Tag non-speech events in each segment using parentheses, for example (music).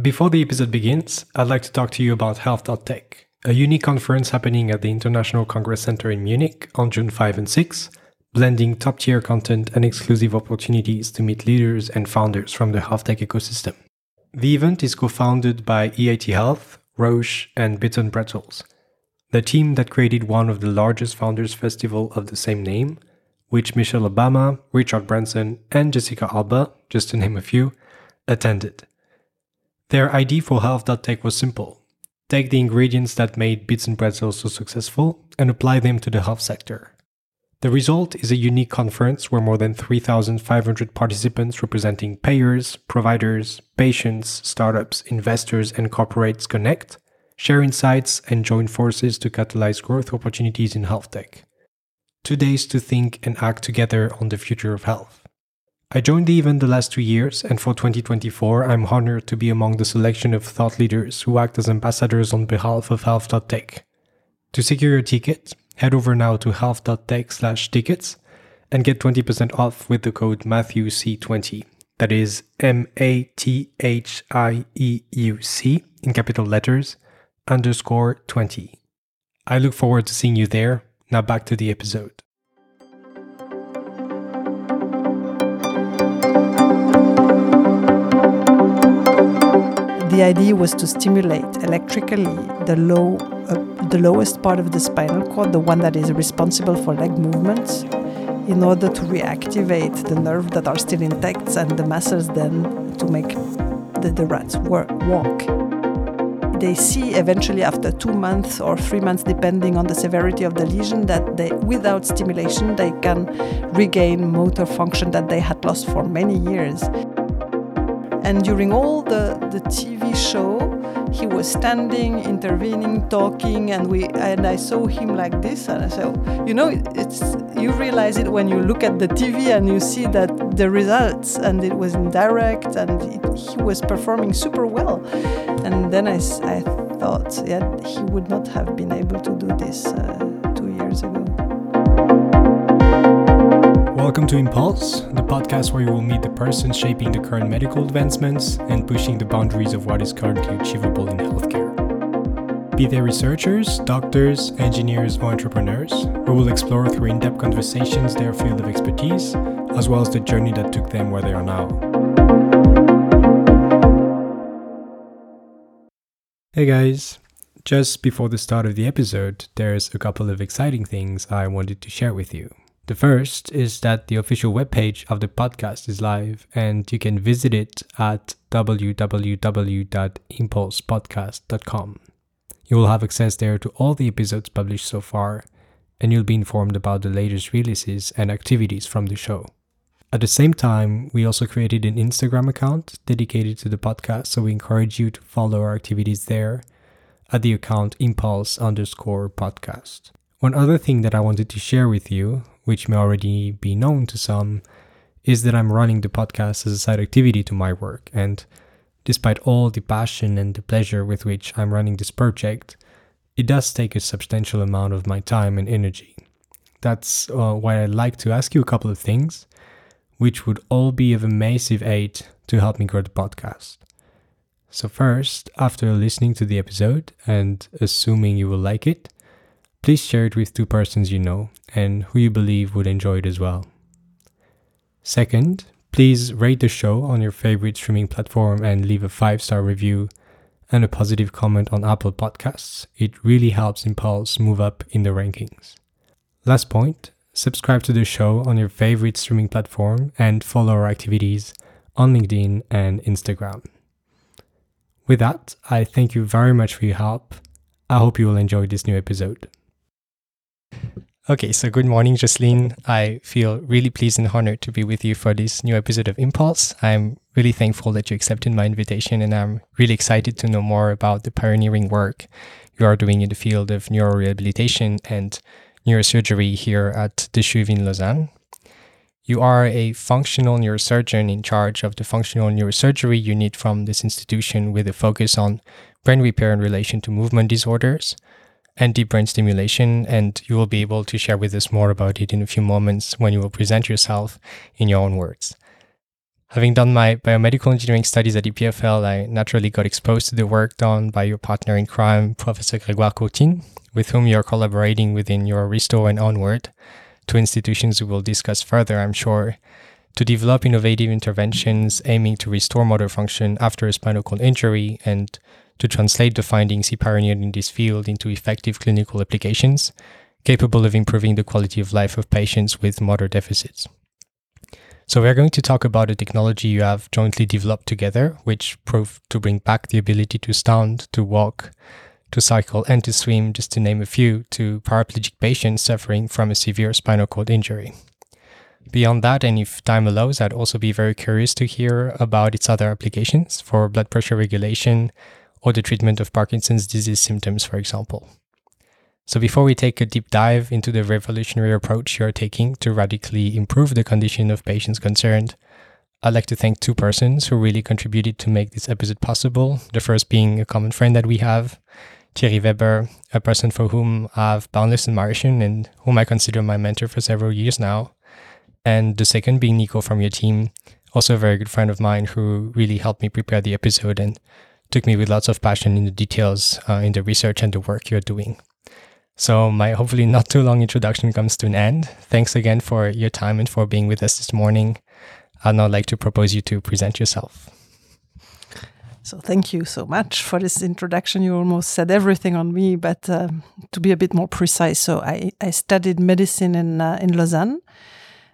Before the episode begins, I'd like to talk to you about Health.tech, a unique conference happening at the International Congress Center in Munich on June 5 and 6, blending top tier content and exclusive opportunities to meet leaders and founders from the health tech ecosystem. The event is co founded by EIT Health, Roche, and Bits and Pretzels, the team that created one of the largest founders festival of the same name, which Michelle Obama, Richard Branson, and Jessica Alba, just to name a few, attended. Their idea for health.tech was simple. Take the ingredients that made Bits and Pretzels so successful and apply them to the health sector. The result is a unique conference where more than 3,500 participants representing payers, providers, patients, startups, investors, and corporates connect, share insights, and join forces to catalyze growth opportunities in health tech. Two days to think and act together on the future of health. I joined the event the last two years, and for 2024, I'm honored to be among the selection of thought leaders who act as ambassadors on behalf of Health.tech. To secure your ticket, head over now to health.tech slash tickets and get 20% off with the code MathieuC20. That is M A T H I E U C in capital letters underscore 20. I look forward to seeing you there. Now back to the episode. The idea was to stimulate electrically the low, uh, the lowest part of the spinal cord, the one that is responsible for leg movements, in order to reactivate the nerves that are still intact and the muscles then to make the, the rats work, walk. They see eventually after two months or three months, depending on the severity of the lesion, that they, without stimulation, they can regain motor function that they had lost for many years. And during all the, the TV show, he was standing, intervening, talking, and we and I saw him like this, and I said, you know, it's you realize it when you look at the TV and you see that the results, and it was indirect, and it, he was performing super well. And then I, I thought, yeah, he would not have been able to do this uh, Welcome to Impulse, the podcast where you will meet the person shaping the current medical advancements and pushing the boundaries of what is currently achievable in healthcare. Be they researchers, doctors, engineers, or entrepreneurs, we will explore through in depth conversations their field of expertise, as well as the journey that took them where they are now. Hey guys, just before the start of the episode, there's a couple of exciting things I wanted to share with you. The first is that the official webpage of the podcast is live and you can visit it at www.impulsepodcast.com. You will have access there to all the episodes published so far and you'll be informed about the latest releases and activities from the show. At the same time, we also created an Instagram account dedicated to the podcast, so we encourage you to follow our activities there at the account impulse underscore podcast. One other thing that I wanted to share with you which may already be known to some, is that I'm running the podcast as a side activity to my work. And despite all the passion and the pleasure with which I'm running this project, it does take a substantial amount of my time and energy. That's uh, why I'd like to ask you a couple of things, which would all be of a massive aid to help me grow the podcast. So, first, after listening to the episode and assuming you will like it, Please share it with two persons you know and who you believe would enjoy it as well. Second, please rate the show on your favorite streaming platform and leave a five star review and a positive comment on Apple Podcasts. It really helps Impulse move up in the rankings. Last point subscribe to the show on your favorite streaming platform and follow our activities on LinkedIn and Instagram. With that, I thank you very much for your help. I hope you will enjoy this new episode. Okay, so good morning, Jocelyne. I feel really pleased and honored to be with you for this new episode of Impulse. I'm really thankful that you accepted my invitation, and I'm really excited to know more about the pioneering work you are doing in the field of neurorehabilitation and neurosurgery here at the CHUV in Lausanne. You are a functional neurosurgeon in charge of the functional neurosurgery unit from this institution with a focus on brain repair in relation to movement disorders and deep brain stimulation. And you will be able to share with us more about it in a few moments when you will present yourself in your own words. Having done my biomedical engineering studies at EPFL, I naturally got exposed to the work done by your partner in crime, Professor Grégoire Courtine, with whom you're collaborating within NeuroRestore and Onward, two institutions we will discuss further, I'm sure, to develop innovative interventions aiming to restore motor function after a spinal cord injury and to translate the findings he pioneered in this field into effective clinical applications capable of improving the quality of life of patients with motor deficits. So, we are going to talk about a technology you have jointly developed together, which proved to bring back the ability to stand, to walk, to cycle, and to swim, just to name a few, to paraplegic patients suffering from a severe spinal cord injury. Beyond that, and if time allows, I'd also be very curious to hear about its other applications for blood pressure regulation or the treatment of Parkinson's disease symptoms, for example. So, before we take a deep dive into the revolutionary approach you're taking to radically improve the condition of patients concerned, I'd like to thank two persons who really contributed to make this episode possible. The first being a common friend that we have, Thierry Weber, a person for whom I have boundless admiration and whom I consider my mentor for several years now. And the second being Nico from your team, also a very good friend of mine who really helped me prepare the episode and took me with lots of passion in the details uh, in the research and the work you're doing. So, my hopefully not too long introduction comes to an end. Thanks again for your time and for being with us this morning. I'd now like to propose you to present yourself. So, thank you so much for this introduction. You almost said everything on me, but um, to be a bit more precise, so I, I studied medicine in, uh, in Lausanne.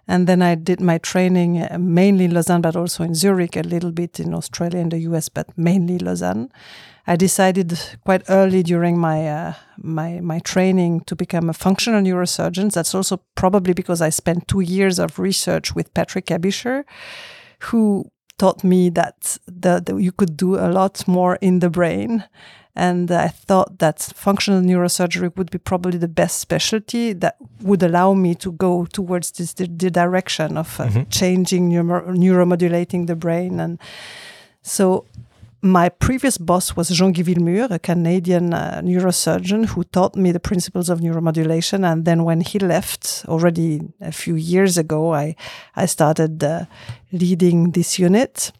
And then I did my training uh, mainly in Lausanne, but also in Zurich, a little bit in Australia and the US, but mainly Lausanne. I decided quite early during my uh, my my training to become a functional neurosurgeon. That's also probably because I spent two years of research with Patrick Aebischer, who taught me that the, you could do a lot more in the brain. And I thought that functional neurosurgery would be probably the best specialty that would allow me to go towards this the, the direction of uh, mm-hmm. changing neuro- neuromodulating the brain. And so my previous boss was Jean-Guy Villemure, a Canadian uh, neurosurgeon who taught me the principles of neuromodulation. And then when he left already a few years ago, I, I started uh, leading this unit.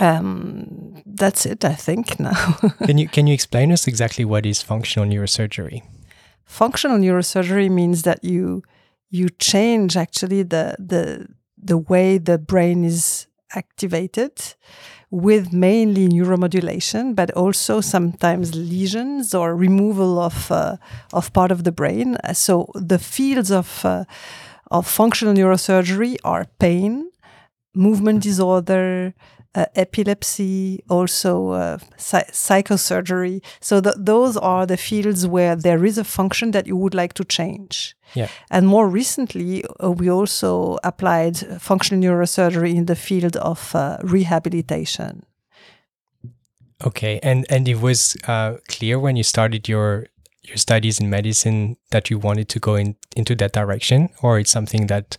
Um, that's it, I think now. (laughs) can you can you explain us exactly what is functional neurosurgery? Functional neurosurgery means that you you change actually the the the way the brain is activated with mainly neuromodulation, but also sometimes lesions or removal of uh, of part of the brain. So the fields of uh, of functional neurosurgery are pain, movement disorder, uh, epilepsy, also uh, psychosurgery. So th- those are the fields where there is a function that you would like to change. Yeah. And more recently, uh, we also applied functional neurosurgery in the field of uh, rehabilitation. Okay, and and it was uh, clear when you started your your studies in medicine that you wanted to go in into that direction, or it's something that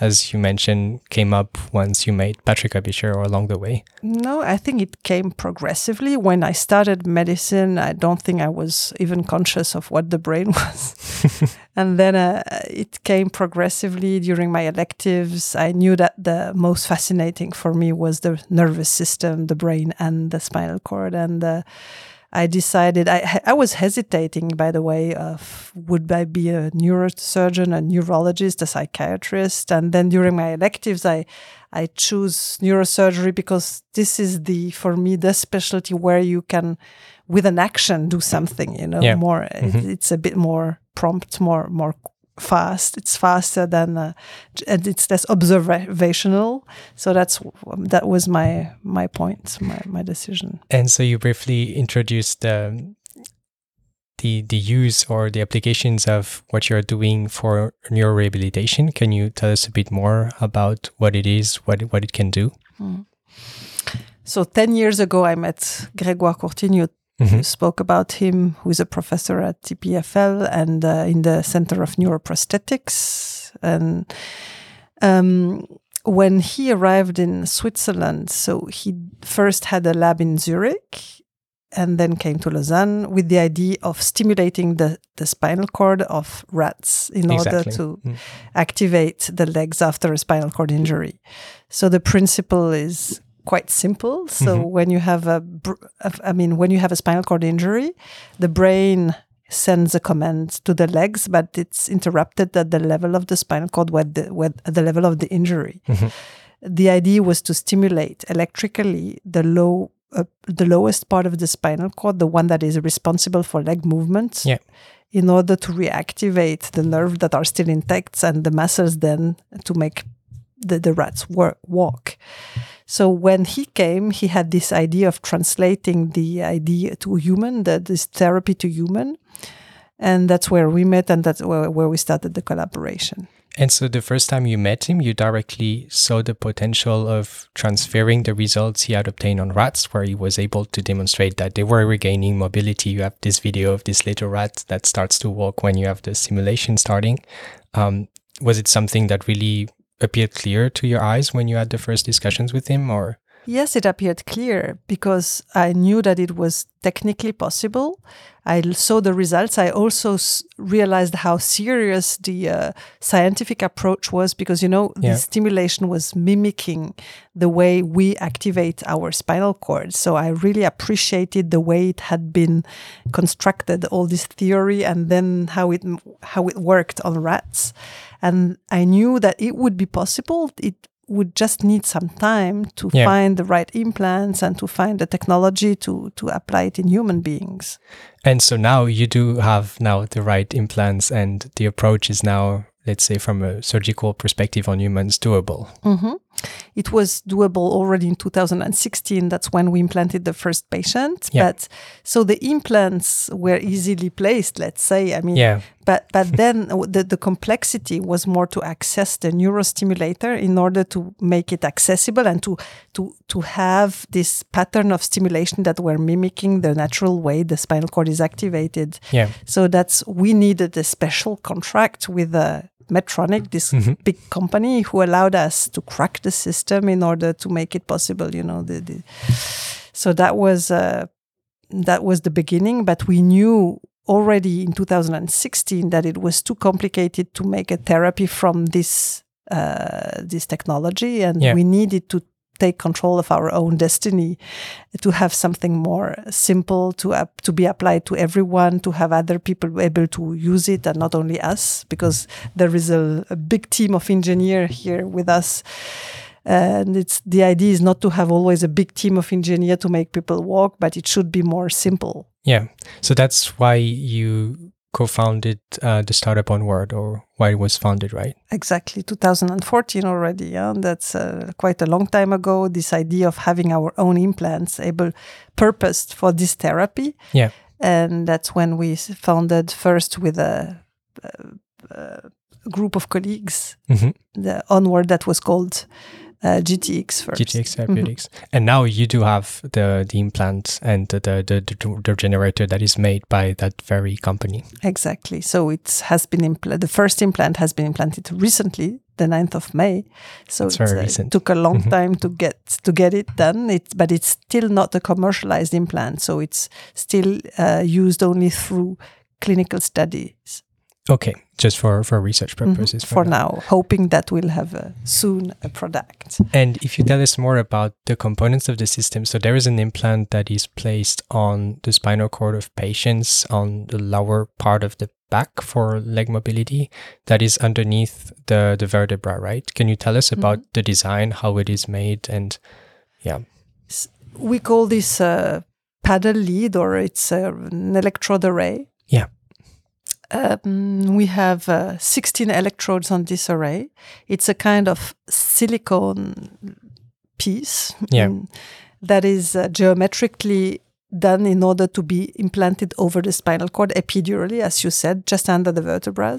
as you mentioned, came up once you made Patrick Aebischer or along the way? No, I think it came progressively. When I started medicine, I don't think I was even conscious of what the brain (laughs) was. (laughs) and then uh, it came progressively during my electives. I knew that the most fascinating for me was the nervous system, the brain, and the spinal cord. And uh, I decided I I was hesitating, by the way, of would I be a neurosurgeon, a neurologist, a psychiatrist, and then during my electives, I I choose neurosurgery because this is the for me the specialty where you can, with an action, do something. You know, yeah. more. Mm-hmm. It, it's a bit more prompt, more more fast. It's faster than uh, and it's less observational. So that's that was my my point, my my decision. And so you briefly introduced the the the use or the applications of what you're doing for neurorehabilitation. Can you tell us a bit more about what it is, what what it can do? Mm. So ten years ago, I met Grégoire Courtine Mm-hmm. spoke about him, who's a professor at EPFL and uh, in the Center of Neuroprosthetics. And um, when he arrived in Switzerland, so he first had a lab in Zurich. and then came to Lausanne with the idea of stimulating the, the spinal cord of rats in order to Mm. activate the legs after a spinal cord injury. So the principle is quite simple. So Mhm. when you have a, I mean, when you have a spinal cord injury, the brain sends a command to the legs, but it's interrupted at the level of the spinal cord, where the, where, at the level of the injury. Mhm. The idea was to stimulate electrically the low, uh, the lowest part of the spinal cord, the one that is responsible for leg movements, Yeah. in order to reactivate the nerve that are still intact and the muscles then to make the, the rats work, walk. So when he came, he had this idea of translating the idea to human, the, this therapy to human. And that's where we met and that's where, where we started the collaboration. And so the first time you met him, you directly saw the potential of transferring the results he had obtained on rats, where he was able to demonstrate that they were regaining mobility. You have this video of this little rat that starts to walk when you have the simulation starting. Um, was it something that really appeared clear to your eyes when you had the first discussions with him, or? Yes, it appeared clear because I knew that it was technically possible. I saw the results. I also s- realized how serious the uh, scientific approach was because, you know, Yeah. the stimulation was mimicking the way we activate our spinal cord. So I really appreciated the way it had been constructed, all this theory, and then how it how it worked on rats. And I knew that it would be possible. It would just need some time to Yeah. find the right implants and to find the technology to to apply it in human beings. And so now you do have now the right implants, and the approach is now, let's say, from a surgical perspective on humans, doable. hmm It was doable already in 2016. That's when we implanted the first patient. Yeah. But so the implants were easily placed, let's say. I mean, Yeah. but but then (laughs) the, the complexity was more to access the neurostimulator in order to make it accessible and to to to have this pattern of stimulation that we're mimicking the natural way the spinal cord is activated. Yeah. So that's we needed a special contract with uh, Medtronic, this Mhm. big company, who allowed us to crack the system in order to make it possible. You know, the, the so that was uh, that was the beginning. But we knew already in 2016 that it was too complicated to make a therapy from this uh, this technology, and Yeah. we needed to take control of our own destiny to have something more simple to ap- to be applied to everyone to have other people able to use it and not only us because there is a, a big team of engineer here with us and it's the idea is not to have always a big team of engineer to make people walk but it should be more simple Yeah. So that's why you co-founded uh, the startup Onward, or why it was founded, right? exactly 2014 already yeah. That's uh, quite a long time ago. This idea of having our own implants able purposed for this therapy. Yeah. and that's when we founded first with a, a, a group of colleagues. Hmm the onward that was called uh, GTX first. GTX Therapeutics. And now you do have the the implant and the the, the the generator that is made by that very company. Exactly. So it has been impl- the first implant has been implanted recently, the 9th of May. So very uh, recent. it took a long Mhm. time to get to get it done. It, but it's still not a commercialized implant, so it's still uh, used only through clinical studies Okay, just for for research Mhm. purposes for now, hoping that we'll have uh, soon a product. And if you tell us more about the components of the system, so there is an implant that is placed on the spinal cord of patients on the lower part of the back for leg mobility that is underneath the, the vertebra, right? Can you tell us about the design, how it is made, and yeah, We call this a paddle lead or it's uh, an electrode array. Yeah. Um, we have uh, 16 electrodes on this array. It's a kind of silicone piece Yeah. mm, that is uh, geometrically done in order to be implanted over the spinal cord epidurally, as you said, just under the vertebrae.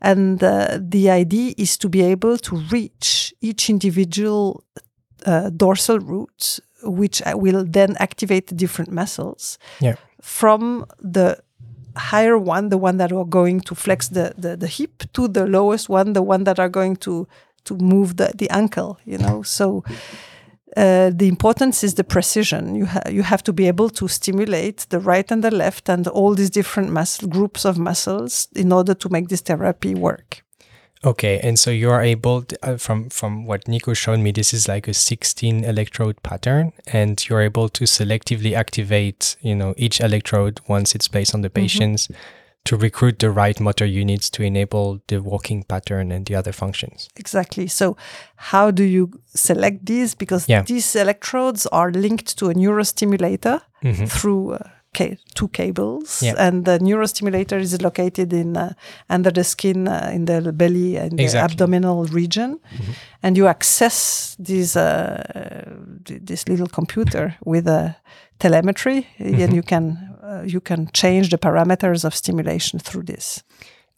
And uh, the idea is to be able to reach each individual uh, dorsal root, which uh, will then activate the different muscles Yeah. from the higher one, the one that are going to flex the, the, the hip, to the lowest one, the one that are going to to move the, the ankle, you know. So uh, the importance is the precision. You ha- you have to be able to stimulate the right and the left and all these different muscle groups of muscles in order to make this therapy work. Okay, and so you are able to, uh, from from what Nico showed me, this is like a 16 electrode pattern, and you're able to selectively activate, you know, each electrode once it's placed on the patients to recruit the right motor units to enable the walking pattern and the other functions. Exactly. So, how do you select these? Because Yeah. these electrodes are linked to a neurostimulator Mhm. through uh, ca- two cables, Yeah. and the neurostimulator is located in uh, under the skin, uh, in the belly, and the Exactly. Mm-hmm. abdominal region, and you access this uh, th- this little computer with a telemetry, Mm-hmm. and you can uh, you can change the parameters of stimulation through this.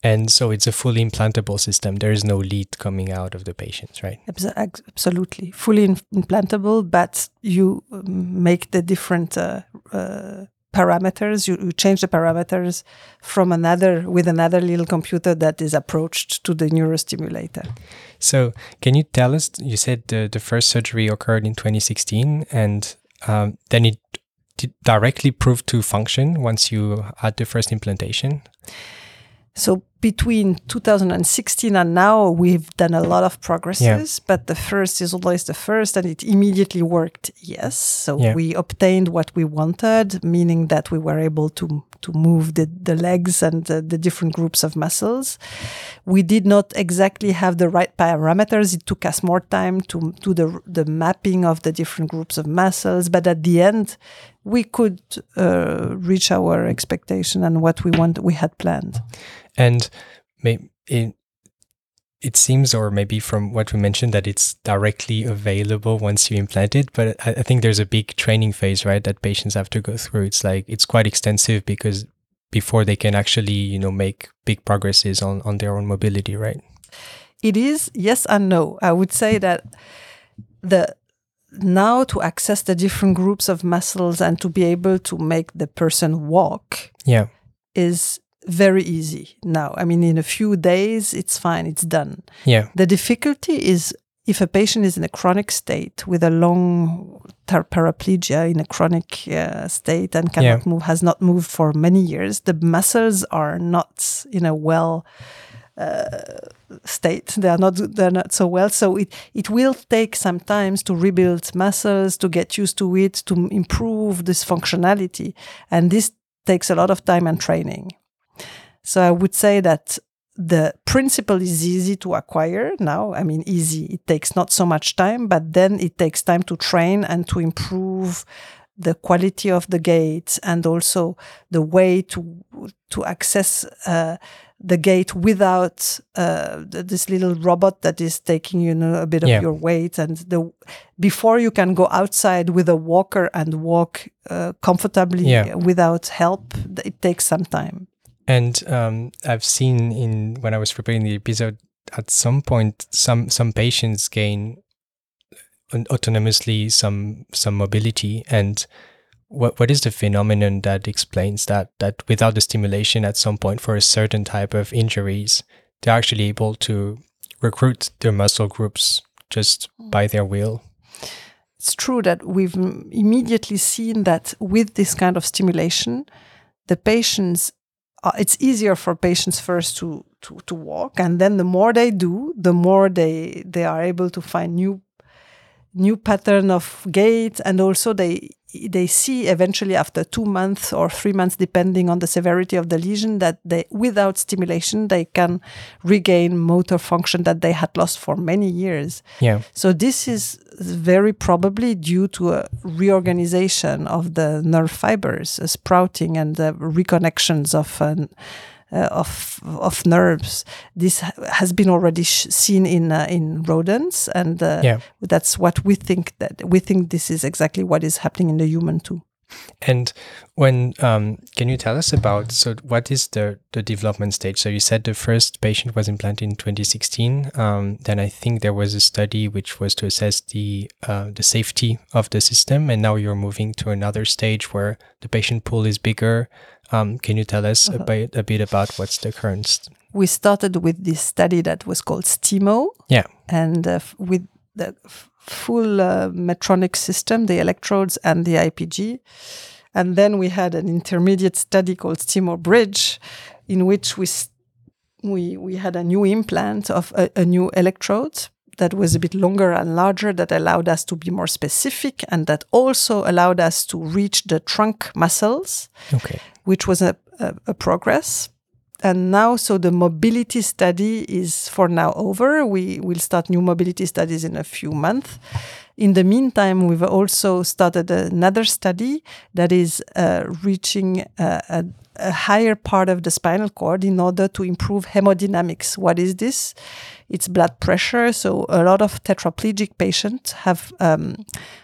And so it's a fully implantable system. There is no lead coming out of the patients, right? Abs- Absolutely, fully in- implantable, but you um, make the different uh, uh, parameters. You, you change the parameters from another with another little computer that is approached to the neurostimulator. So, can you tell us? You said the, the first surgery occurred in 2016, and um, then it directly proved to function once you had the first implantation. So between 2016 and now, we've done a lot of progresses, but the first is always the first, and it immediately worked. Yes, so Yeah. we obtained what we wanted, meaning that we were able to to move the, the legs and the, the different groups of muscles. We did not exactly have the right parameters. It took us more time to do the the mapping of the different groups of muscles, but at the end, we could uh, reach our expectation and what we want we had planned. And may, it, it seems, or maybe from what we mentioned, that it's directly available once you implant it. But I, I think there's a big training phase, right, that patients have to go through. It's like it's quite extensive because before they can actually, you know, make big progresses on on their own mobility, right? It is yes and no. I would say that the now to access the different groups of muscles and to be able to make the person walk Yeah. is very easy now. I mean, in a few days, it's fine, it's done. Yeah. The difficulty is if a patient is in a chronic state with a long paraplegia in a chronic uh, state and cannot Yeah. move, has not moved for many years, the muscles are not in a well state. They are not they're not so well. So it it will take some time to rebuild muscles, to get used to it, to improve this functionality, and this takes a lot of time and training. So I would say that the principle is easy to acquire now. I mean, easy. It takes not so much time, but then it takes time to train and to improve the quality of the gait and also the way to to access uh, the gait without uh, this little robot that is taking you know a bit of your weight and the before you can go outside with a walker and walk uh, comfortably Yeah. without help it takes some time And um, I've seen in when I was preparing the episode, at some point, some some patients gain autonomously some some mobility. And what what is the phenomenon that explains that? That without the stimulation, at some point, for a certain type of injuries, they're actually able to recruit their muscle groups just by their will. it's true that we've immediately seen that with this kind of stimulation, the patients, uh, it's easier for patients first to, to, to walk, and then the more they do, the more they they are able to find new new pattern of gait, and also they they see eventually after two months or three months, depending on the severity of the lesion, that they without stimulation they can regain motor function that they had lost for many years. Yeah. So this is very probably due to a reorganization of the nerve fibers, a sprouting and the reconnections of an, uh, of of nerves. This has been already sh- seen in uh, in rodents, and uh, Yeah. that's what we think that we think this is exactly what is happening in the human too. And when um, can you tell us about so what is the the development stage? So you said the first patient was implanted in 2016. Um, then I think there was a study which was to assess the uh, the safety of the system, and now you're moving to another stage where the patient pool is bigger. Um, can you tell us a bit a bit about what's the current? St- We started with this study that was called STIMO, yeah. and uh, f- with the f- full uh, Medtronic system, the electrodes and the IPG. And then we had an intermediate study called STIMO Bridge, in which we we we had a new implant of a, a new electrode that was a bit longer and larger that allowed us to be more specific and that also allowed us to reach the trunk muscles, Okay. Which was a, a, a progress. And now, so the mobility study is for now over. We will start new mobility studies in a few months. In the meantime, we've also started another study that is uh, reaching uh, a, a higher part of the spinal cord in order to improve hemodynamics. What is this? It's blood pressure. So a lot of tetraplegic patients have um,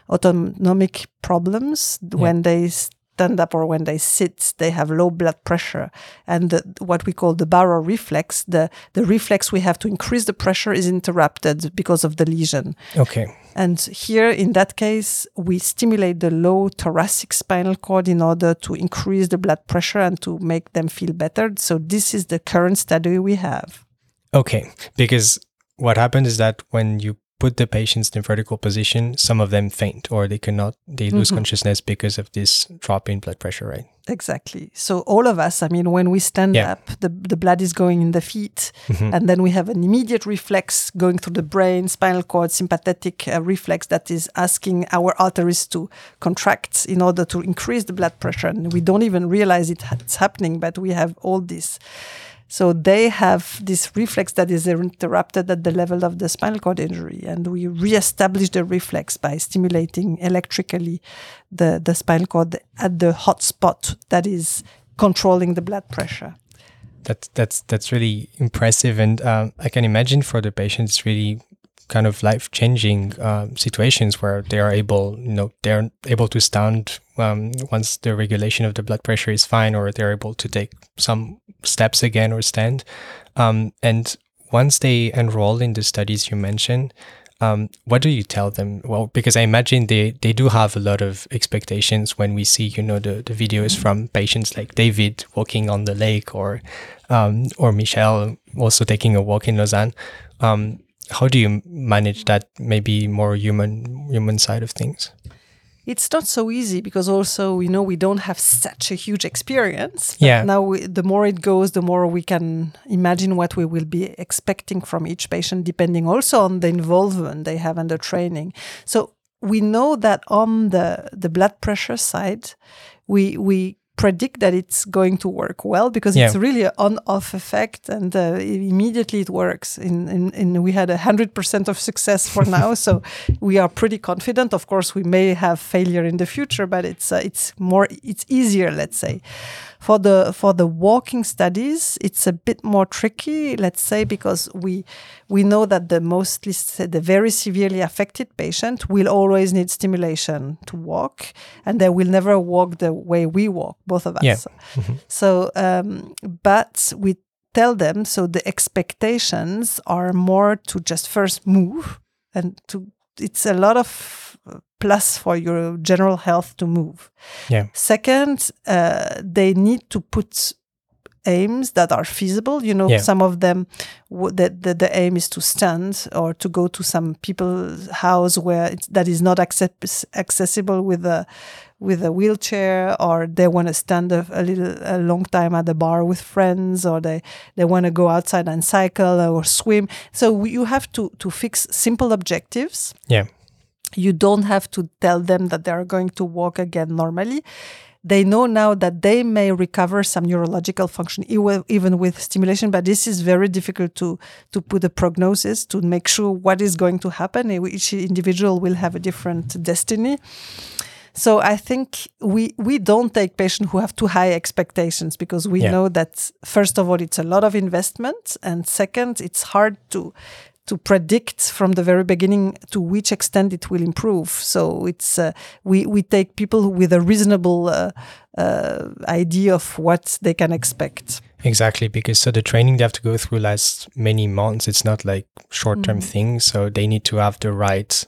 autonomic problems when they stand up or when they sit. They have low blood pressure, and the, what we call the baroreflex, the the reflex we have to increase the pressure, is interrupted because of the lesion. Okay. And here, in that case, we stimulate the low thoracic spinal cord in order to increase the blood pressure and to make them feel better. So, this is the current study we have. Okay. Because what happens is that when you put the patients in vertical position, some of them faint or they cannot, they lose Mhm. consciousness because of this drop in blood pressure, right? Exactly. So, all of us, I mean, when we stand Yeah. up, the, the blood is going in the feet, Mhm. and then we have an immediate reflex going through the brain, spinal cord, sympathetic uh, reflex that is asking our arteries to contract in order to increase the blood pressure. And we don't even realize it, it's happening, but we have all this. So they have this reflex that is interrupted at the level of the spinal cord injury, and we reestablish the reflex by stimulating electrically the, the spinal cord at the hot spot that is controlling the blood pressure. That's that's that's really impressive, and um, I can imagine for the patients, really kind of life changing um, situations where they are able, you know, they're able to stand um, once the regulation of the blood pressure is fine, or they're able to take some steps again or stand. Um, and once they enroll in the studies you mentioned, um, what do you tell them? Well, because I imagine they, they do have a lot of expectations when we see, you know, the, the videos from patients like David walking on the lake or um, or Michelle also taking a walk in Lausanne. Um, how do you manage that maybe more human human side of things? It's not so easy because also you know we don't have such a huge experience. Yeah. Now, we, the more it goes, the more we can imagine what we will be expecting from each patient, depending also on the involvement they have under training. So we know that on the the blood pressure side, we we predict that it's going to work well because it's really an on-off effect and uh, immediately it works in, in, in we had a 100% of success for (laughs) now. So we are pretty confident. Of course we may have failure in the future but it's uh, it's more it's easier let's say for the for the walking studies it's a bit more tricky let's say because we we know that the mostly the very severely affected patient will always need stimulation to walk and they will never walk the way we walk both of us. Yeah. so um, but we tell them so the expectations are more to just first move and to it's a lot of plus for your general health to move Yeah. Second, uh, they need to put aims that are feasible. You know, Yeah. some of them, w- the, the, the aim is to stand or to go to some people's house where it's, that is not access, accessible with a with a wheelchair, or they want to stand a, a little a long time at the bar with friends, or they they want to go outside and cycle or swim. So we, you have to to fix simple objectives Yeah. You don't have to tell them that they are going to walk again normally. They know now that they may recover some neurological function even with stimulation, but this is very difficult to to put a prognosis to make sure what is going to happen. Each individual will have a different destiny. So I think we we don't take patients who have too high expectations because we Yeah. know that first of all it's a lot of investment and second it's hard to to predict from the very beginning to which extent it will improve. So it's uh, we we take people with a reasonable uh, uh, idea of what they can expect. Exactly, because so the training they have to go through lasts many months. It's not like short term Mhm. things. So they need to have the right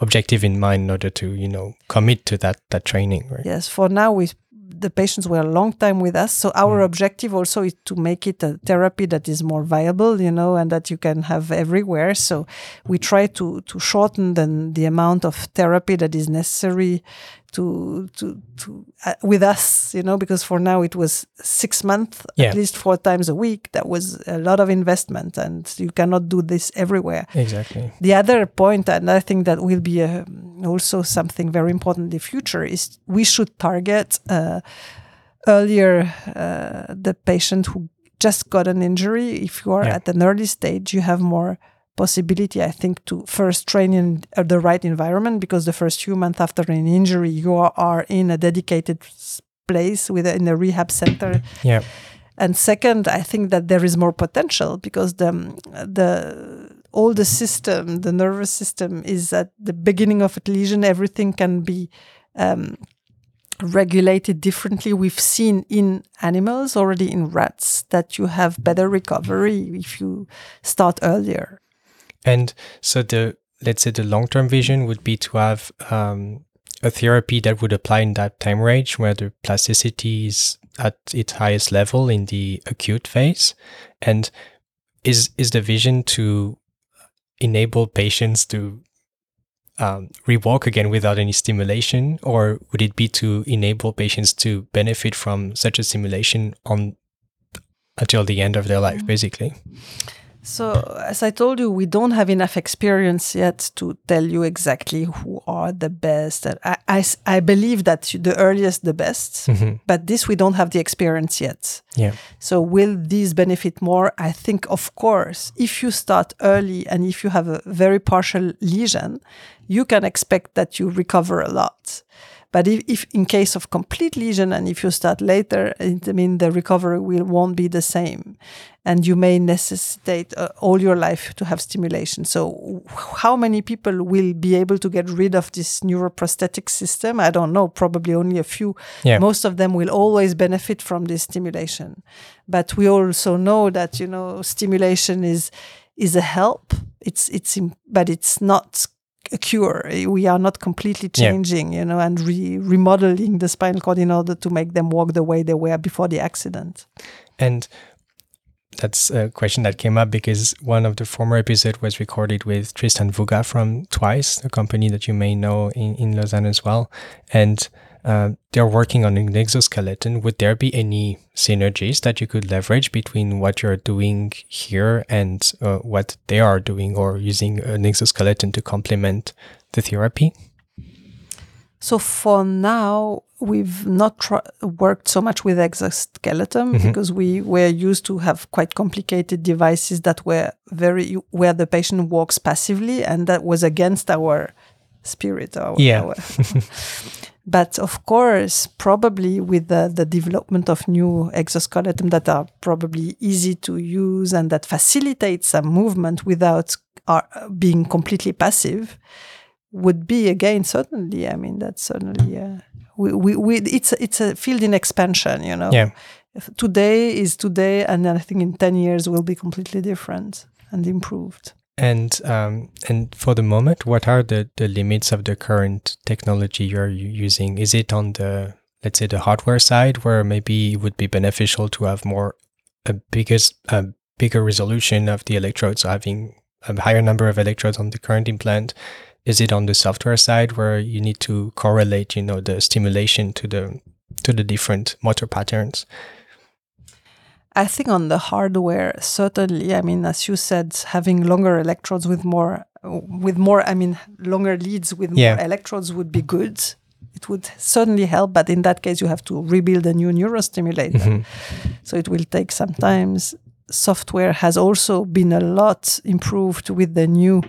objective in mind in order to, you know, commit to that that training, right? Yes, for now we the patients were a long time with us. So our Mm. objective also is to make it a therapy that is more viable, you know, and that you can have everywhere. So we try to to shorten the, the amount of therapy that is necessary to to to uh, with us, you know, because for now it was six months, Yeah. at least four times a week. That was a lot of investment, and you cannot do this everywhere. Exactly. The other point, and I think that will be uh also something very important in the future, is we should target uh, earlier uh, the patient who just got an injury. If you are Yeah. at an early stage, you have more possibility, I think, to first train in uh, the right environment because the first few months after an injury, you are, in a dedicated place with a, in a rehab center Yeah. and second, I think that there is more potential because the the all the system, the nervous system, is at the beginning of a lesion. Everything can be um, regulated differently. We've seen in animals already in rats that you have better recovery if you start earlier. And so the let's say the long term vision would be to have um, a therapy that would apply in that time range where the plasticity is at its highest level in the acute phase. And is is the vision to enable patients to um, rewalk again without any stimulation, or would it be to enable patients to benefit from such a stimulation on until the end of their life, basically? So, as I told you, we don't have enough experience yet to tell you exactly who are the best. I I, I believe that the earliest, the best, Mhm. but this we don't have the experience yet. Yeah. So, will these benefit more? I think, of course, if you start early and if you have a very partial lesion, you can expect that you recover a lot. But if, if in case of complete lesion and if you start later, it, I mean the recovery will won't be the same, and you may necessitate uh, all your life to have stimulation. So, how many people will be able to get rid of this neuroprosthetic system? I don't know. Probably only a few. Yeah. Most of them will always benefit from this stimulation, but we also know that you know stimulation is is a help. It's it's but it's not a cure. We are not completely Yeah. changing, you know, and re- remodeling the spinal cord in order to make them walk the way they were before the accident. And that's a question that came up because one of the former episodes was recorded with Tristan Vouga from Twiice, a company that you may know in, in Lausanne as well. And uh, they're working on an exoskeleton. Would there be any synergies that you could leverage between what you're doing here and uh, what they are doing or using an exoskeleton to complement the therapy? So for now, we've not tr- worked so much with exoskeleton Mhm. because we were used to have quite complicated devices that were very where the patient walks passively, and that was against our spirit. Our, Yeah. our- (laughs) but of course, probably with the, the development of new exoskeleton that are probably easy to use and that facilitate some movement without uh, being completely passive would be again certainly i mean that's certainly uh, we, we, we it's it's a field in expansion you know Yeah. Today is today and i think in 10 years will be completely different and improved And um, and for the moment, what are the, the limits of the current technology you're using? Is it on the let's say the hardware side, where maybe it would be beneficial to have more a biggest a bigger resolution of the electrodes, having a higher number of electrodes on the current implant? Is it on the software side where you need to correlate, you know, the stimulation to the to the different motor patterns? I think on the hardware certainly i mean as you said having longer electrodes with more with more i mean longer leads with Yeah. more electrodes would be good it would certainly help but in that case you have to rebuild a new neurostimulator Mhm. so it will take some time. Software has also been a lot improved with the new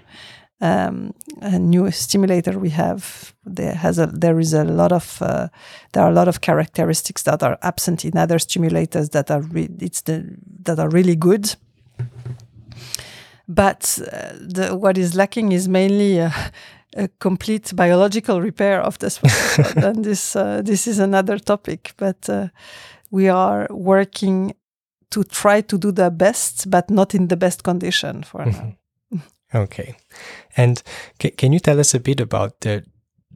um, a new stimulator we have. There has a there is a lot of uh, there are a lot of characteristics that are absent in other stimulators that are re- it's the that are really good. But uh, the, what is lacking is mainly a, a complete biological repair of the spinal (laughs) and this uh, this is another topic. But uh, we are working to try to do the best, but not in the best condition for now. Okay. And ca- can you tell us a bit about the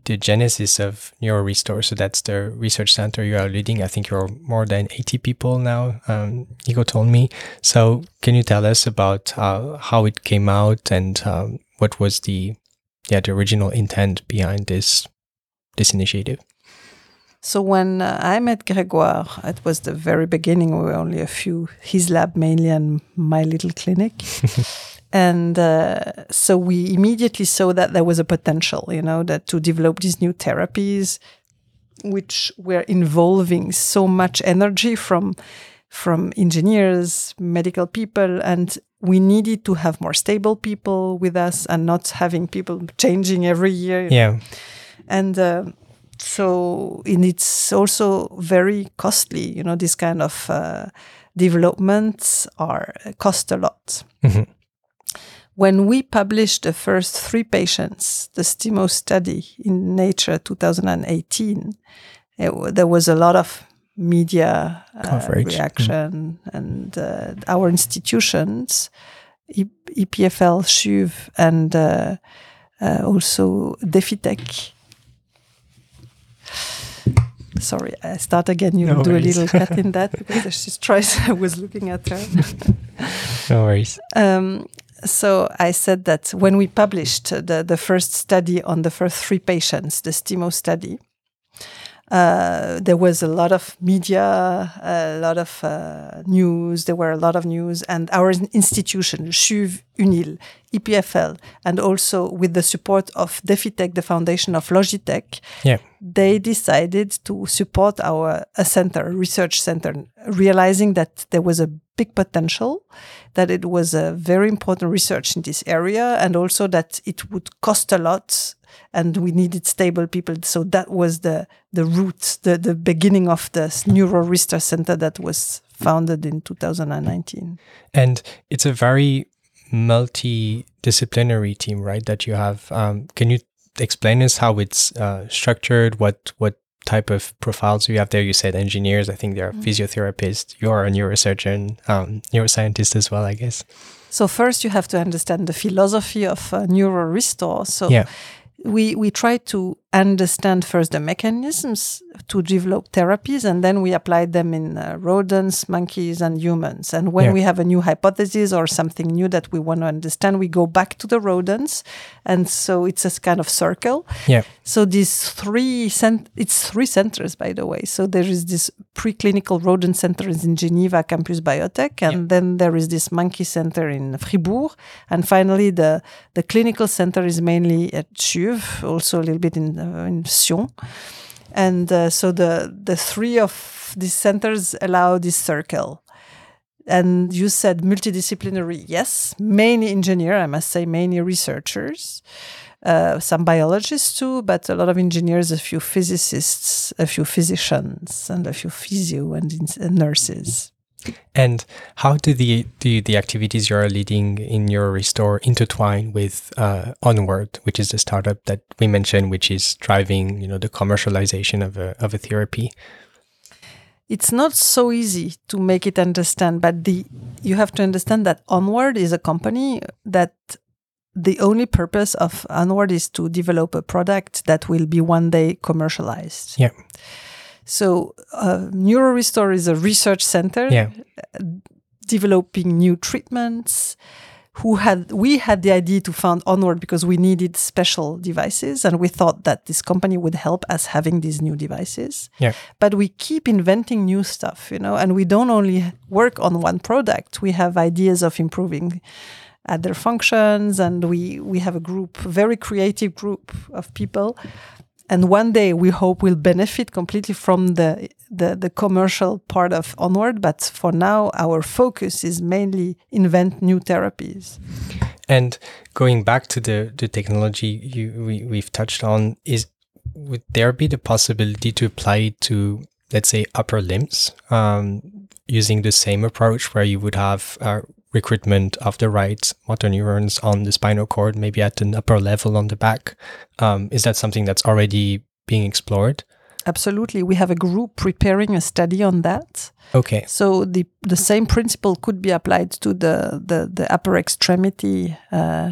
the genesis of NeuroRestore. So that's the research center you are leading. I think you're more than 80 people now, um, Nico told me. So can you tell us about uh, how it came out and um, what was the, yeah, the original intent behind this, this initiative? So when uh, I met Grégoire, it was the very beginning. We were only a few, his lab mainly and my little clinic. (laughs) and uh, so we immediately saw that there was a potential, you know, that to develop these new therapies, which were involving so much energy from from engineers, medical people, and we needed to have more stable people with us and not having people changing every year. Yeah. And uh, so and it's also very costly you know this kind of uh, developments are cost a lot Mhm. When we published the first three patients the stimo study in nature 2018 it, there was a lot of media uh, reaction and uh, our institutions E- epfl CHUV, and uh, uh, also DefiTech Sorry, I start again. You No do worries. a little cut in that (laughs) because she tries. (laughs) I was looking at her. No worries. Um, so I said that when we published the, the first study on the first three patients, the STIMO study, uh, there was a lot of media, a lot of uh, news. There were a lot of news, and our institution, CHUV, UNIL, EPFL, and also with the support of DefiTech, the foundation of Logitech, Yeah. they decided to support our a center, a research center, realizing that there was a big potential, that it was a very important research in this area, and also that it would cost a lot, and we needed stable people. So that was the the root, the the beginning of the Neuro Research Center that was founded in 2019. And it's a very multidisciplinary team, right? That you have. Um, can you explain us how it's uh, structured? What what type of profiles you have there? You said engineers. I think there are physiotherapists. You are a neurosurgeon, um, neuroscientist as well, I guess. So first, you have to understand the philosophy of uh, NeuroRestore. So Yeah. We we try to understand first the mechanisms to develop therapies, and then we apply them in uh, rodents, monkeys, and humans. And when Yeah. we have a new hypothesis or something new that we want to understand, we go back to the rodents, and so it's a kind of circle. Yeah. So these three cent- it's three centers, by the way. So there is this preclinical rodent center in Geneva, Campus Biotech, and then there is this monkey center in Fribourg, and finally the the clinical center is mainly at CHUV, also a little bit in uh, in Sion. And uh, so the the three of these centers allow this circle. And you said multidisciplinary, yes, mainly engineer, I must say, mainly researchers uh, some biologists too, but a lot of engineers, a few physicists, a few physicians, and a few physio and, and nurses. And how do the do the activities you are leading in NeuroRestore intertwine with uh, Onward, which is the startup that we mentioned, which is driving you know the commercialization of a of a therapy? It's not so easy to make it understand, but the you have to understand that Onward is a company that the only purpose of Onward is to develop a product that will be one day commercialized. Yeah. So, uh, NeuroRestore is a research center Yeah. developing new treatments who had we had the idea to found onward because we needed special devices and we thought that this company would help us having these new devices Yeah. but we keep inventing new stuff you know and we don't only work on one product we have ideas of improving other functions and we we have a group very creative group of people and one day we hope we'll benefit completely from the, the the commercial part of onward but for now our focus is mainly invent new therapies. And going back to the the technology you we, we've touched on, is would there be the possibility to apply it to let's say upper limbs um, using the same approach where you would have uh, recruitment of the right motor neurons on the spinal cord, maybe at an upper level on the back? Um, is that something that's already being explored? absolutely we have a group preparing a study on that Okay. so the the same principle could be applied to the the, the upper extremity uh,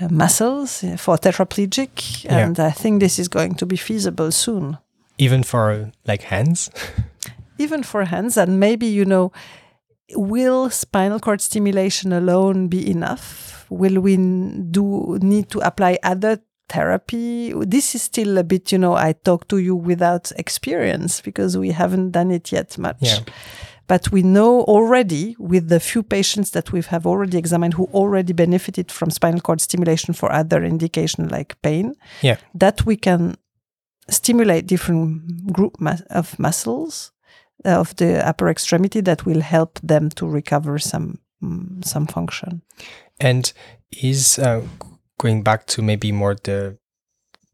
uh, muscles for tetraplegic, Yeah. and I think this is going to be feasible soon. Even for like hands? (laughs) even for hands and maybe you know will spinal cord stimulation alone be enough will we do need to apply other therapy this is still a bit you know i talk to you without experience because we haven't done it yet much Yeah. but we know already with the few patients that we have already examined who already benefited from spinal cord stimulation for other indication like pain Yeah. that we can stimulate different group of muscles of the upper extremity that will help them to recover some some function. And is uh, going back to maybe more the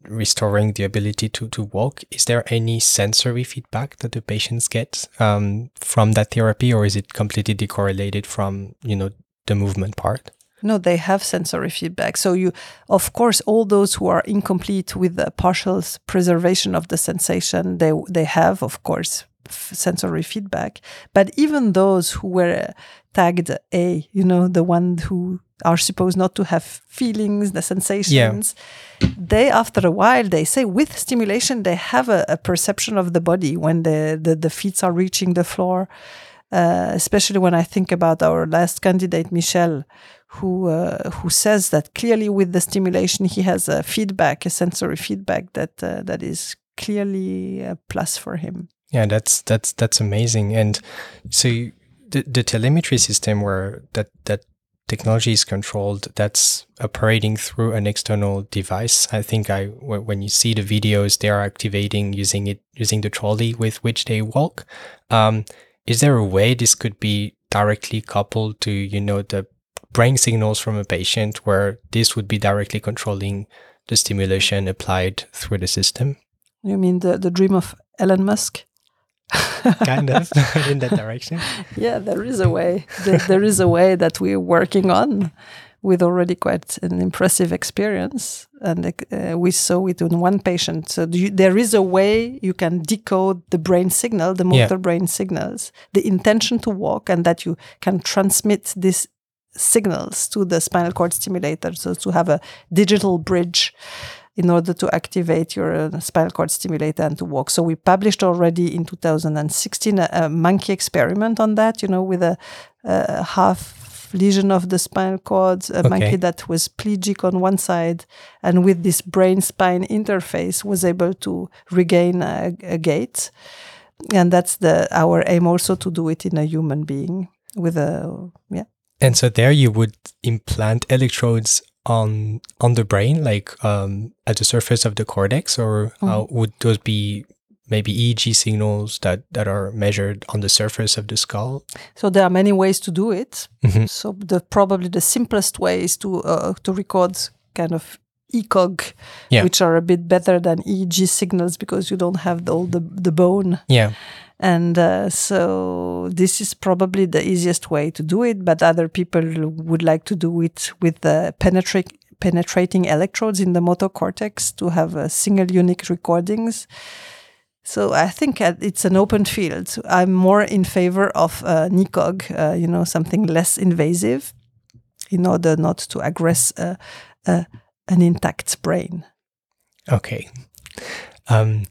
restoring the ability to, to walk, is there any sensory feedback that the patients get um, from that therapy or is it completely decorrelated from, you know, the movement part? No, they have sensory feedback. So you, of course, all those who are incomplete with the partial preservation of the sensation, they they have, of course, sensory feedback. But even those who were tagged A, you know, the one who are supposed not to have feelings, the sensations, they after a while they say with stimulation they have a, a perception of the body when the, the the feet are reaching the floor. Uh, especially when I think about our last candidate, Michel, who uh, who says that clearly with the stimulation he has a feedback, a sensory feedback that uh, that is clearly a plus for him. Yeah, that's that's that's amazing. And so you- the the telemetry system where that that technology is controlled, that's operating through an external device. I think I when you see the videos, they are activating using it using the trolley with which they walk. Um, is there a way this could be directly coupled to you know the brain signals from a patient where this would be directly controlling the stimulation applied through the system? You mean the, the dream of Elon Musk? (laughs) Kind of (laughs) in that direction. yeah, there is a way. There, there is a way that we're working on with already quite an impressive experience. And uh, we saw it in one patient. So do you, there is a way you can decode the brain signal, the Yeah. motor brain signals, the intention to walk, and that you can transmit these signals to the spinal cord stimulator. So to have a digital bridge in order to activate your uh, spinal cord stimulator and to walk. So we published already in 2016 a, a monkey experiment on that, you know, with a, a half lesion of the spinal cord, a Okay. monkey that was plegic on one side and with this brain spine interface was able to regain a, a gait. And that's the our aim also to do it in a human being with a yeah And so there you would implant electrodes on on the brain, like um, at the surface of the cortex, or how would those be maybe EEG signals that, that are measured on the surface of the skull? So there are many ways to do it. Mhm. So the probably the simplest way is to uh, to record kind of ECOG, Yeah. which are a bit better than EEG signals because you don't have the, all the the bone. Yeah. And uh, so this is probably the easiest way to do it. But other people would like to do it with the penetrate penetrating electrodes in the motor cortex to have a single unique recordings. So I think uh, it's an open field. I'm more in favor of uh, NICOG, uh, you know, something less invasive, in order not to aggress uh, uh, an intact brain. Okay. Um,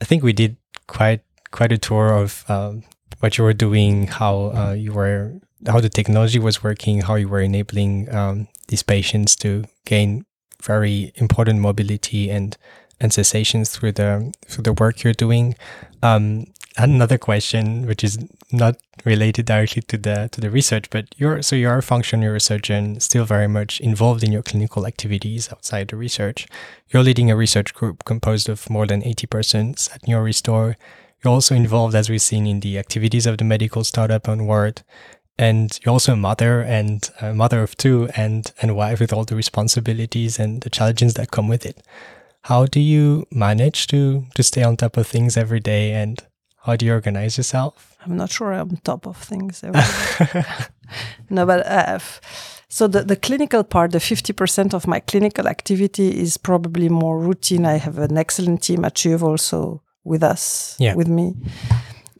I think we did quite quite a tour of um, what you were doing, how uh, you were, how the technology was working, how you were enabling um, these patients to gain very important mobility and and sensations through the through the work you're doing. Um, another question, which is not related directly to the to the research, but you're so you're a functional neurosurgeon, still very much involved in your clinical activities outside the research. You're leading a research group composed of more than 80 persons at NeuroRestore. You're also involved, as we've seen, in the activities of the medical startup Onward. And you're also a mother and a mother of two and, and wife with all the responsibilities and the challenges that come with it. How do you manage to, to stay on top of things every day and how do you organize yourself? I'm not sure I'm top of things. (laughs) no, but uh, so the, the clinical part, the 50% of my clinical activity is probably more routine. I have an excellent team at CHUV also with us, Yeah. with me.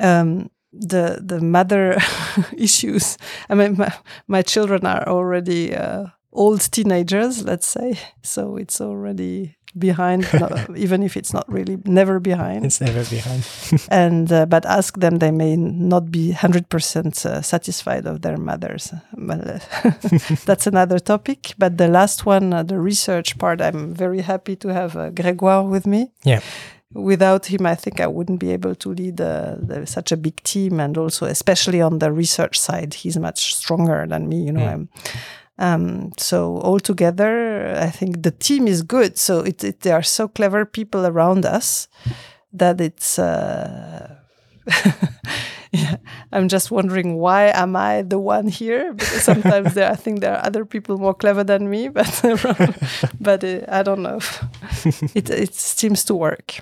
Um, the the mother (laughs) issues. I mean, my, my children are already uh, old teenagers, let's say. So it's already behind, no, (laughs) even if it's not really never behind. It's never behind. (laughs) and uh, but ask them, they may not be hundred percent uh, satisfied of their mothers. Uh, (laughs) that's another topic. But the last one, uh, the research part, I'm very happy to have uh, Grégoire with me. Yeah. Without him, I think I wouldn't be able to lead uh, the, such a big team, and also especially on the research side, he's much stronger than me. You know, Mm. I'm um, so altogether, I think the team is good. So it, it there are so clever people around us that it's. Uh, (laughs) yeah, I'm just wondering why am I the one here? Because sometimes there, I think there are other people more clever than me, (laughs) but but uh, I don't know. it it seems to work.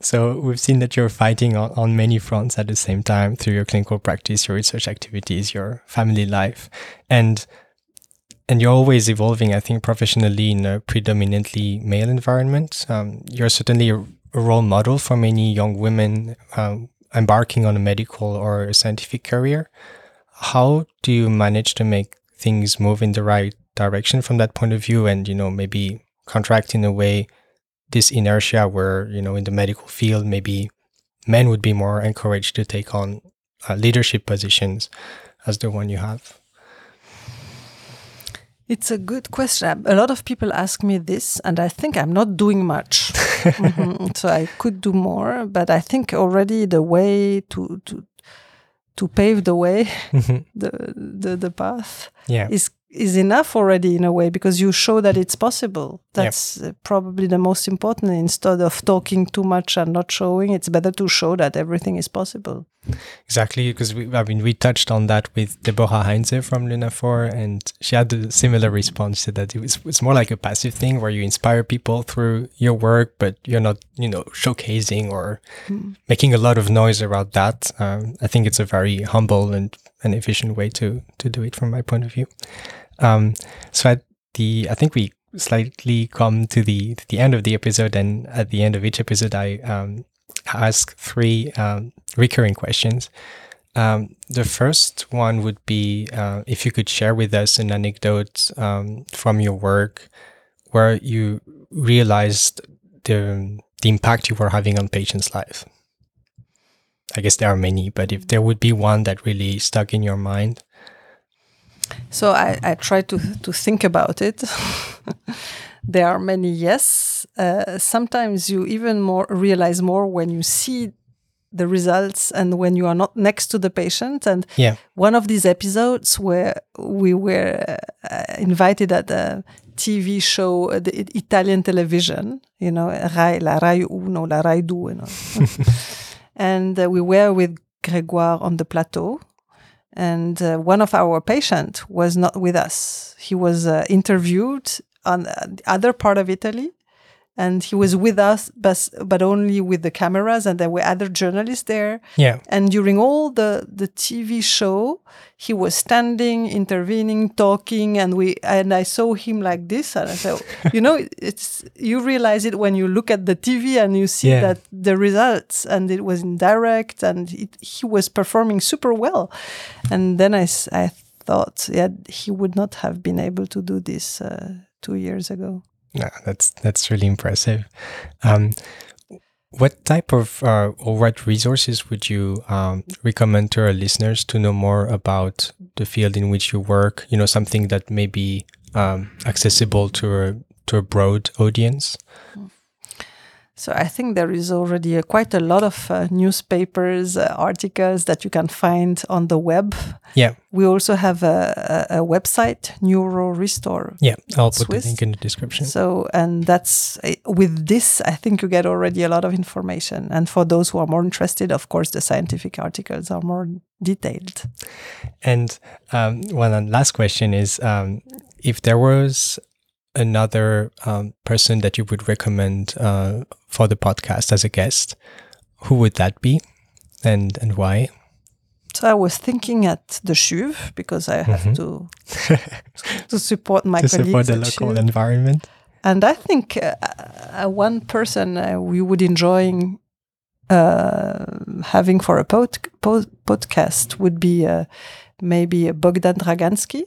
So we've seen that you're fighting on, on many fronts at the same time through your clinical practice, your research activities, your family life, and and you're always evolving. I think professionally in a predominantly male environment. Um, you're certainly a, role model for many young women um, embarking on a medical or a scientific career. How do you manage to make things move in the right direction from that point of view, and you know maybe contract in a way this inertia where you know in the medical field maybe men would be more encouraged to take on uh, leadership positions as the one you have It's a good question. A lot of people ask me this, and I think I'm not doing much. (laughs) Mhm. So I could do more, but I think already the way to to to pave the way, the the, the path yeah is is enough already in a way because you show that it's possible. That's uh, probably the most important. Instead of talking too much and not showing, it's better to show that everything is possible. exactly because we i mean we touched on that with deborah Heintze from Lunaphore and she had a similar response to that it was it's more like a passive thing where you inspire people through your work but you're not you know showcasing or making a lot of noise around that um, i think it's a very humble and an efficient way to to do it from my point of view um, so the i think we slightly come to the to the end of the episode and at the end of each episode i um, ask three um, recurring questions um, the first one would be uh, if you could share with us an anecdote um, from your work where you realized the the impact you were having on patients' life. I guess there are many, but if there would be one that really stuck in your mind, So I, I try to to think about it. (laughs) there are many yes. Uh, sometimes you even more realize more when you see the results and when you are not next to the patient. And yeah, one of these episodes where we were uh, invited at the TV show, uh, the Italian television, you know, Rai, la Rai Uno, la Rai Due, you know. (laughs) and uh, we were with Grégoire on the plateau. And uh, one of our patient was not with us. He was uh, interviewed on uh, the other part of Italy, and he was with us, but but only with the cameras, and there were other journalists there. yeah, And during all the the TV show, he was standing, intervening, talking, and we and I saw him like this, and I said, (laughs) you know, it's you realize it when you look at the TV and you see Yeah. that the results, and it was in direct, and it, he was performing super well, and then i i thought, yeah, he would not have been able to do this uh, two years ago. No, that's that's really impressive. Um, what type of uh, or what resources would you um, recommend to our listeners to know more about the field in which you work? You know, something that may be um, accessible to a to a broad audience. So I think there is already uh, quite a lot of uh, newspapers, uh, articles that you can find on the web. Yeah, We also have a, a, a website, NeuroRestore. yeah. I'll put Swiss. the link in the description. So, and that's uh, with this, I think you get already a lot of information. And for those who are more interested, of course, the scientific articles are more detailed. And um, one last question is um, if there was another um, person that you would recommend uh, for the podcast as a guest, who would that be and, and why? So I was thinking at the CHUV because I have Mhm. to (laughs) to support my to support the local CHUV. environment? And I think uh, uh, one person uh, we would enjoy uh, having for a pod- pod- podcast would be uh, maybe Bogdan Draganski,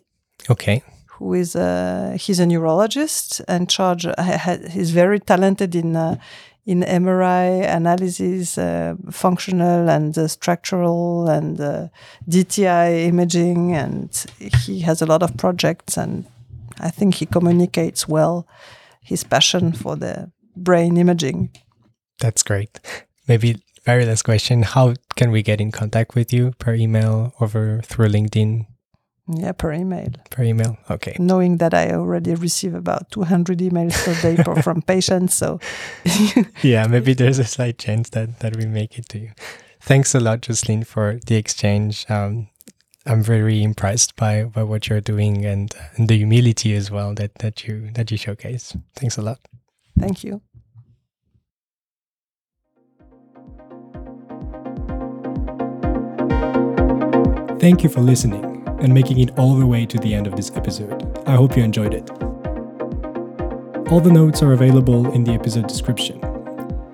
Okay. Is a he's a neurologist and charge. He's very talented in uh, in MRI analysis, uh, functional and uh, structural and uh, DTI imaging, and he has a lot of projects. And I think he communicates well his passion for the brain imaging. That's great. Maybe very last question: How can we get in contact with you per email, over through LinkedIn? Yeah, per email. Per email, okay. Knowing that I already receive about 200 emails per day from (laughs) patients, so. (laughs) yeah, maybe there's a slight chance that, that we make it to you. Thanks a lot, Jocelyne, for the exchange. Um, I'm very impressed by, by what you're doing and, and the humility as well that, that you that you showcase. Thanks a lot. Thank you. Thank you for listening and making it all the way to the end of this episode. I hope you enjoyed it. All the notes are available in the episode description.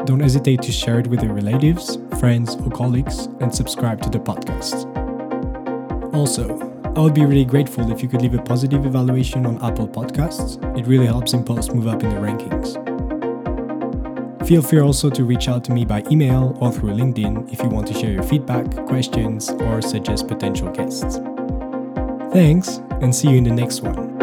Don't hesitate to share it with your relatives, friends, or colleagues, and subscribe to the podcast. Also, I would be really grateful if you could leave a positive evaluation on Apple Podcasts. It really helps Impulse move up in the rankings. Feel free also to reach out to me by email or through LinkedIn if you want to share your feedback, questions, or suggest potential guests. Thanks, and see you in the next one.